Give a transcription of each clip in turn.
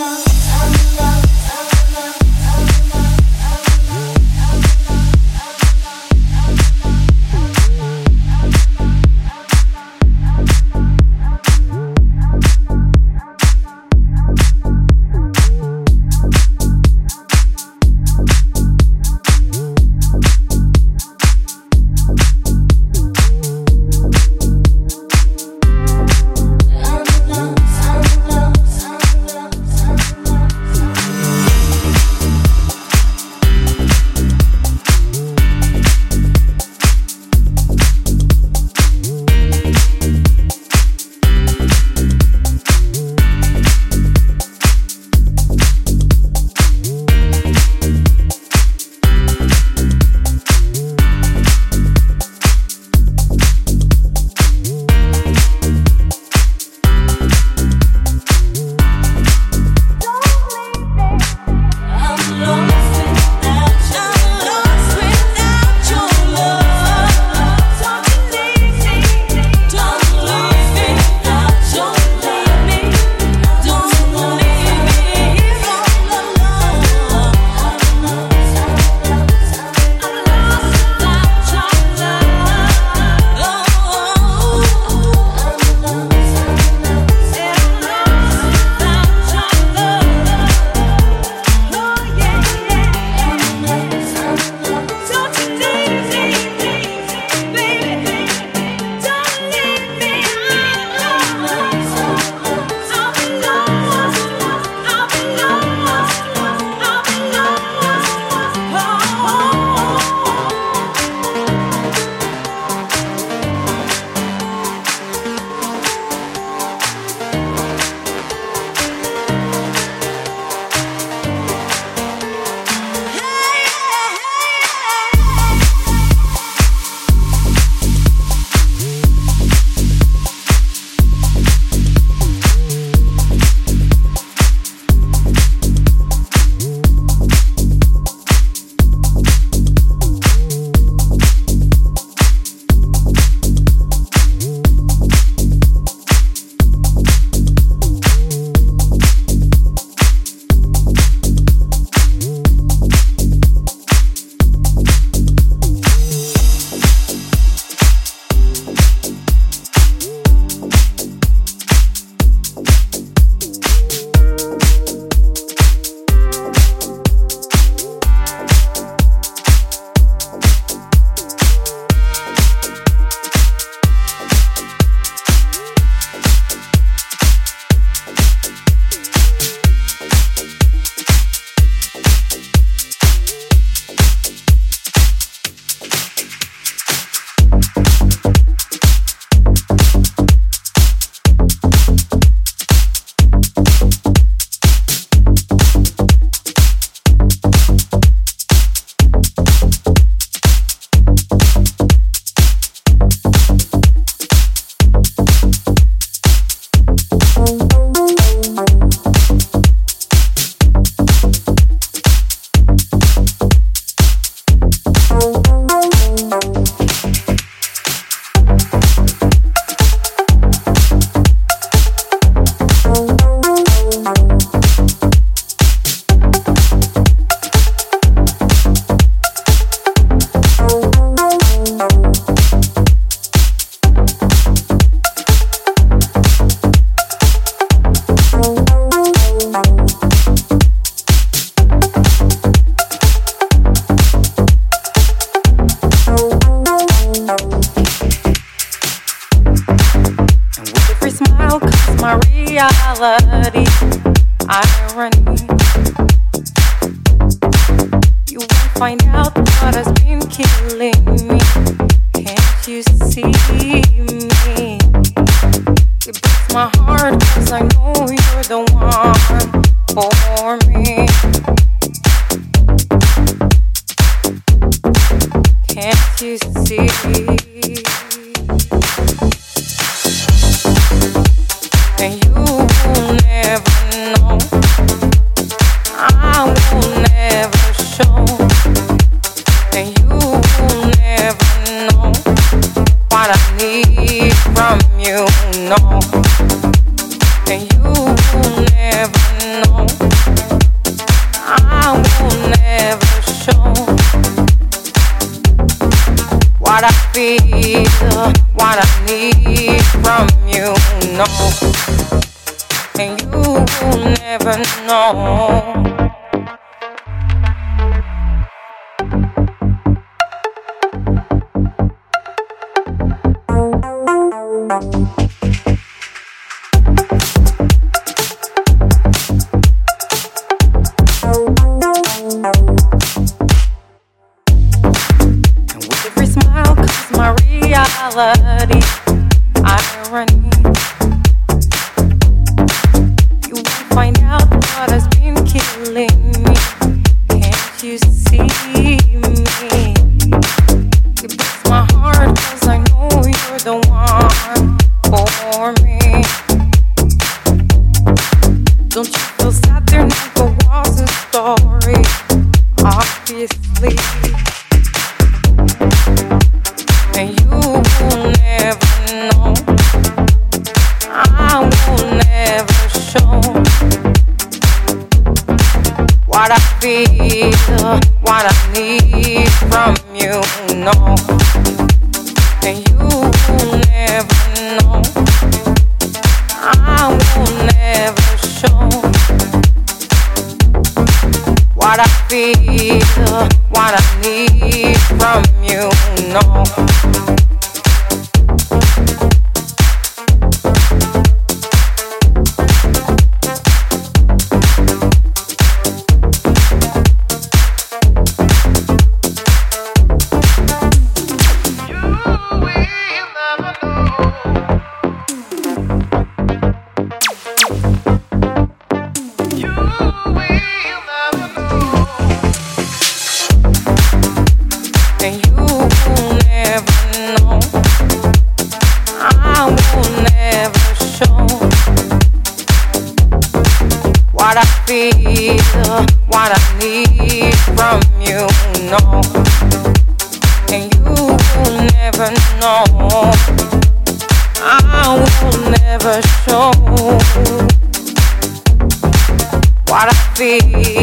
what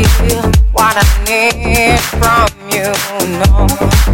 feel what I need from you, no.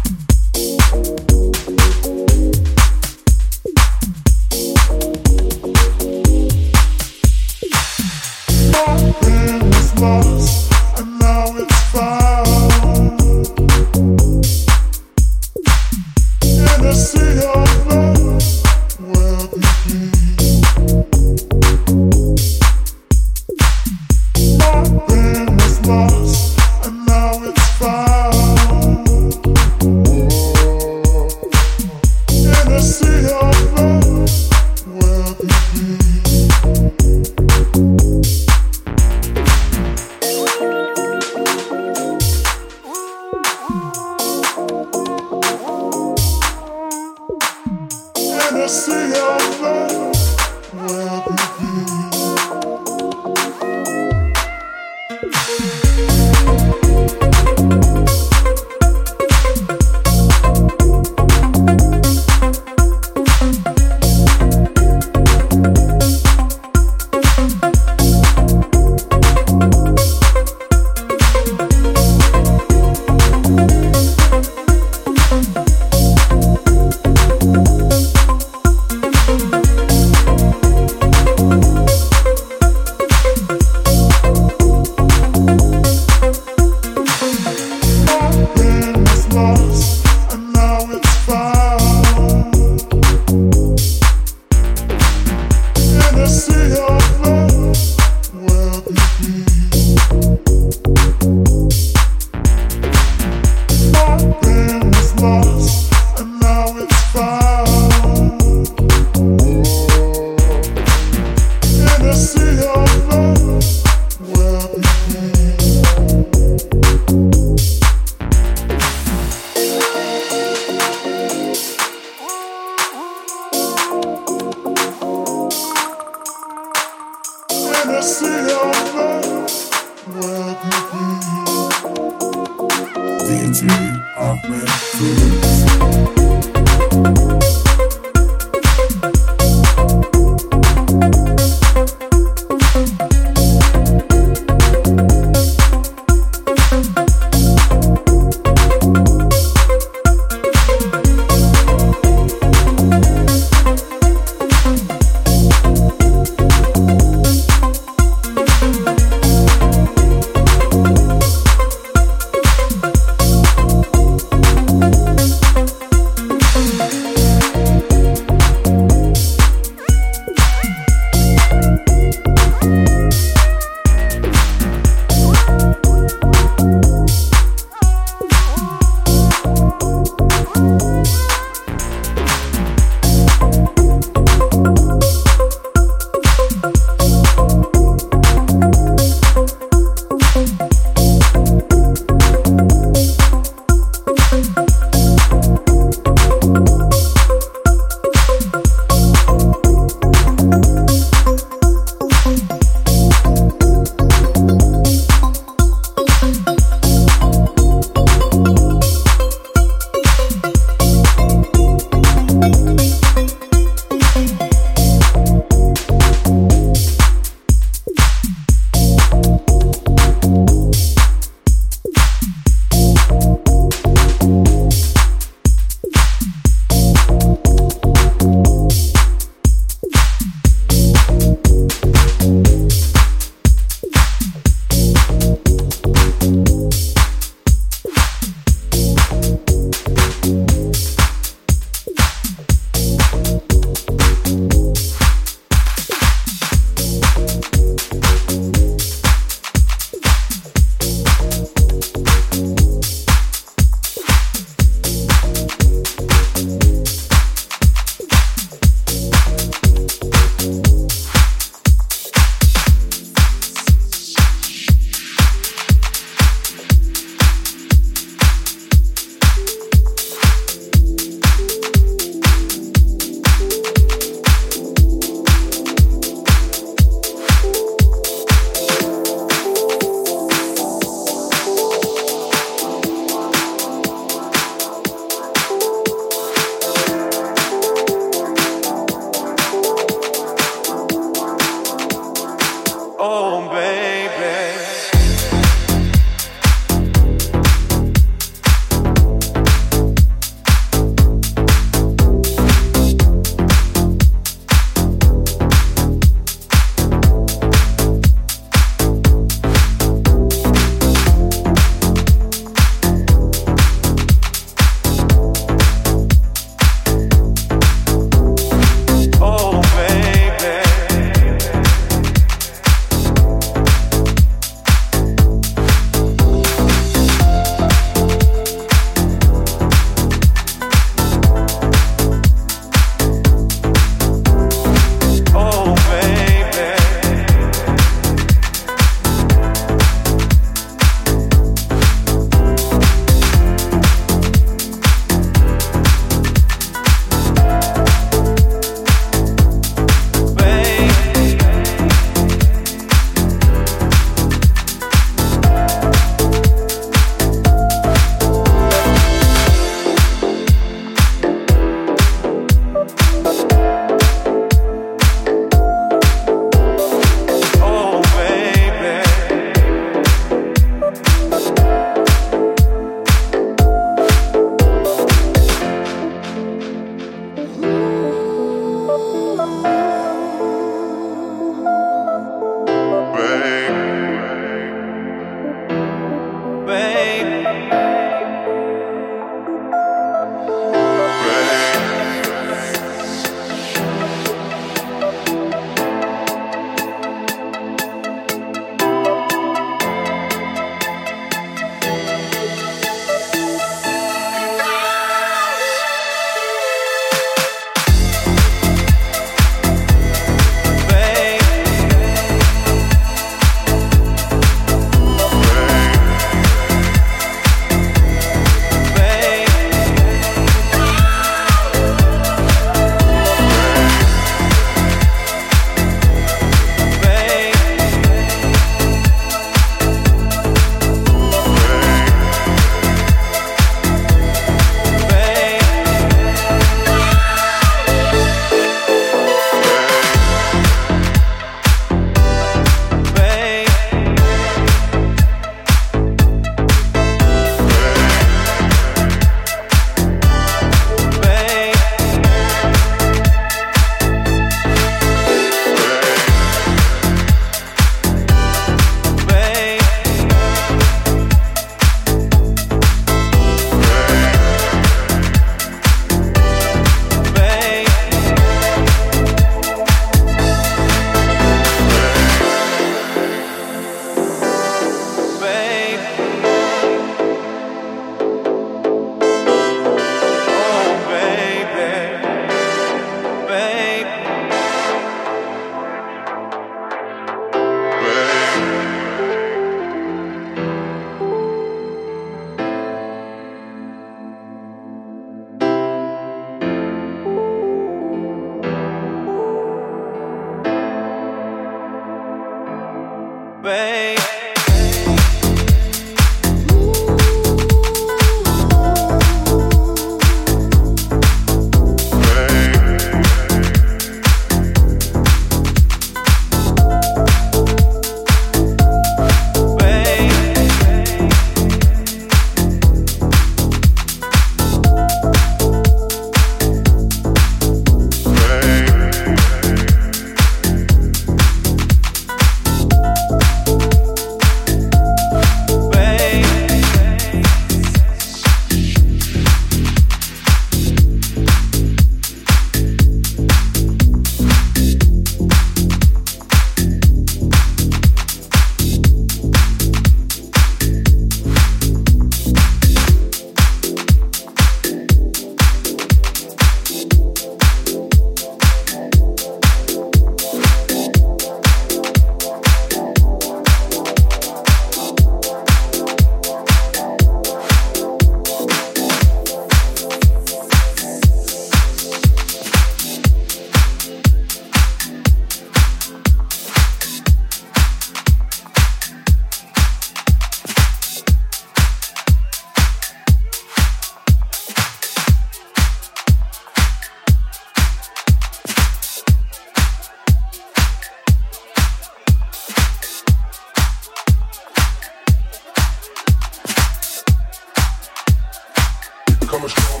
Don't stop.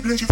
Glass. The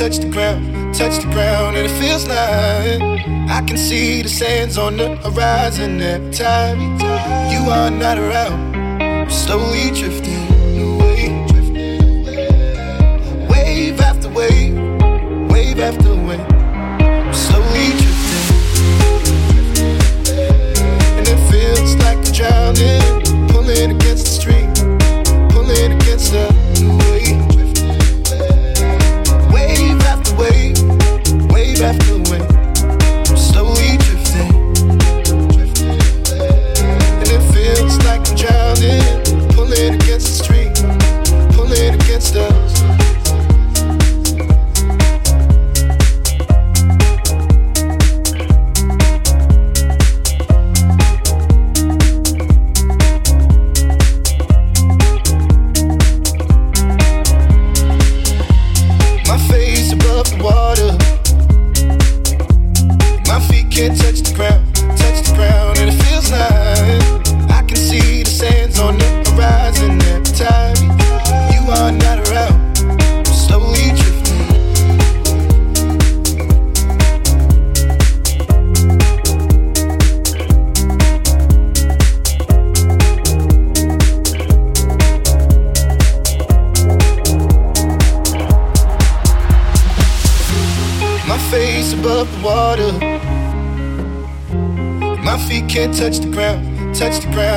touch the ground, touch the ground, and it feels like I can see the sands on the horizon. There.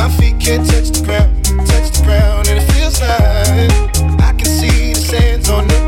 My feet can't touch the ground, touch the ground, and it feels like I can see the sands on the